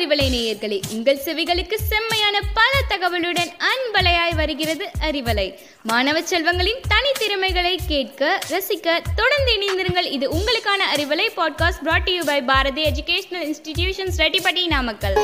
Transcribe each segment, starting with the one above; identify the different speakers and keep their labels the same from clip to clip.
Speaker 1: அறிவலை நேயர்களே உங்கள் செவிகளுக்கு செம்மையான பல தகவலுடன் அன்பலையாய் வருகிறது அறிவலை. மாணவ செல்வங்களின் தனித்திறமைகளை கேட்க ரசிக்க தொடர்ந்து இணைந்திருங்கள். இது உங்களுக்கான Arivalai podcast brought you by Bharathi educational institutions Rettipatti Namakkal.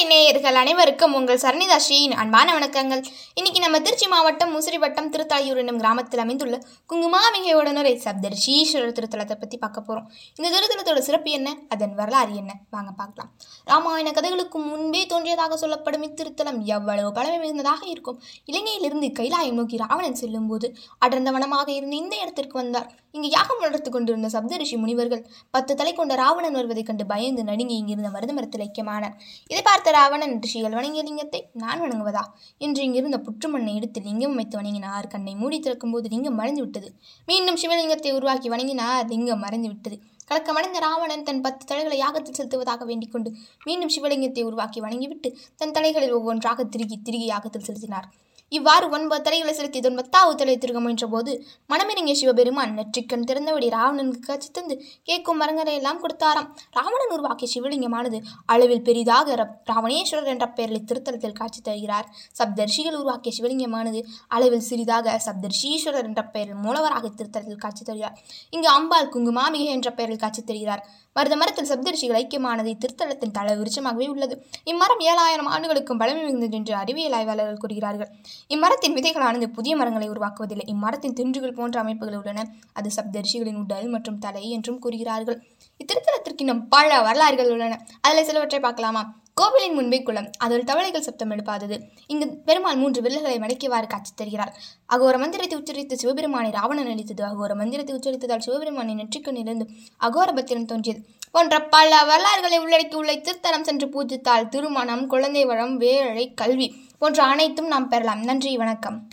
Speaker 2: Arivalai நேயர்கள் அனைவருக்கும் உங்கள் சரணிதாஷியின் அன்பான வணக்கங்கள். இன்னைக்கு நம்ம திருச்சி மாவட்டம் முசிறி வட்டம் திருத்தாயூர் என்னும் கிராமத்தில் அமைந்துள்ள குங்குமாவிகையுடனரை உடனுரை சப்தர்ஷீஸ்வரர் திருத்தலத்தை பற்றி பார்க்க போகிறோம் இந்த திருத்தலத்தோட சிறப்பு என்ன? அதன் வரலாறு என்ன? வாங்க பார்க்கலாம். ராமாயண கதைகளுக்கு முன்பே தோன்றியதாக சொல்லப்படும் இத்திருத்தலம் எவ்வளவு பழமை மிகுந்ததாக இருக்கும். இலங்கையிலிருந்து கைலாயம் நோக்கி ராவணன் செல்லும்போது அடர்ந்த வனமாக இருந்த இந்த இடத்திற்கு வந்தார். இங்கு யாகம் வளர்த்து கொண்டிருந்த சப்தரிஷி முனிவர்கள் பத்து தலை கொண்ட ராவணன் வருவதைக் கண்டு பயந்து நடுங்கி இங்கிருந்த மருத மரத்தில் ஐக்கியமானார் இதை பார்த்த ராவணன் ரிஷிகள் வணங்கிய லிங்கத்தை நான் வணங்குவதா? என்று இங்கிருந்த புற்றுமண்ணை எடுத்து லிங்கம் வைத்து வணங்கினார். கண்ணை மூடி திறக்கும் போது லிங்கம் மறைந்து விட்டது. மீண்டும் சிவலிங்கத்தை உருவாக்கி வணங்கினார். லிங்கம் மறைந்து விட்டது. கலக்கமடைந்த ராவணன் தன் பத்து தலைகளை யாகத்தில் செலுத்துவதாக வேண்டிக் கொண்டு மீண்டும் சிவலிங்கத்தை உருவாக்கி வணங்கிவிட்டு தன் தலைகளில் ஒவ்வொன்றாக திருகி திருகி யாகத்தில் செலுத்தினார். இவ்வாறு ஒன்பது தலைகளை செலுத்தி துன்பத்தாவு தலை முயன்ற போது மனமிறங்கிய சிவபெருமான் நெற்றிக்கண் திறந்தபடி ராவணனுக்கு காட்சி தந்து கேட்கும் மரங்களை எல்லாம் கொடுத்தாராம். ராவணன் உருவாக்கிய சிவலிங்கமானது அளவில் பெரிதாக ர- ராவணேஸ்வரர் என்ற பெயரில் திருத்தலத்தில் காட்சி தருகிறார். சப்தர்ஷிகள் உருவாக்கிய சிவலிங்கமானது அளவில் சிறிதாக சப்தர்ஷீஸ்வரர் என்ற பெயரில் மூலவராக திருத்தலத்தில் காட்சி தருகிறார். இங்கு அம்பாள் குங்குமாமிகை என்ற பெயரில் காட்சி தருகிறார். மருத மரத்தில் சப்தரிஷிகள் ஐக்கியமானது இத்திருத்தலத்தின் தலை விருட்சமாகவே உள்ளது. இம்மரம் ஏழாயிரம் ஆண்டுகளுக்கும் பழமை மிகுந்தது என்று அறிவியல் ஆய்வாளர்கள் கூறுகிறார்கள். இம்மரத்தின் விதைகளானது புதிய மரங்களை உருவாக்குவதில்லை. இம்மரத்தின் தின்றுகள் போன்ற அமைப்புகள் உள்ளன. அது சப்தரிஷிகளின் உடல் மற்றும் தலை என்றும் கூறுகிறார்கள். இத்திருத்தலத்திற்கு இன்னும் பல வரலாறுகள் உள்ளன. அதில் சிலவற்றை பார்க்கலாமா? கோவிலின் முன்பே குளம். அதில் தவளைகள் சப்தம் எழுப்பாதது. இங்கு பெருமாள் மூன்று வில்லுகளை மடக்கியவாறு காட்சி தருகிறார். அகோர மந்திரத்தை உச்சரித்து சிவபெருமானை ராவணன் அளித்தது அகோர மந்திரத்தை உச்சரித்ததால் சிவபெருமானை நெற்றிக்கண்ணிலிருந்து அகோர பத்திரம் தோன்றியது. போன்ற பல வரலாறுகளை உள்ளடக்கி உள்ள திருத்தலம் சென்று பூஜித்தால் திருமணம் குழந்தை வளம் வேலை கல்வி போன்ற அனைத்தும் நாம் பெறலாம். நன்றி வணக்கம்.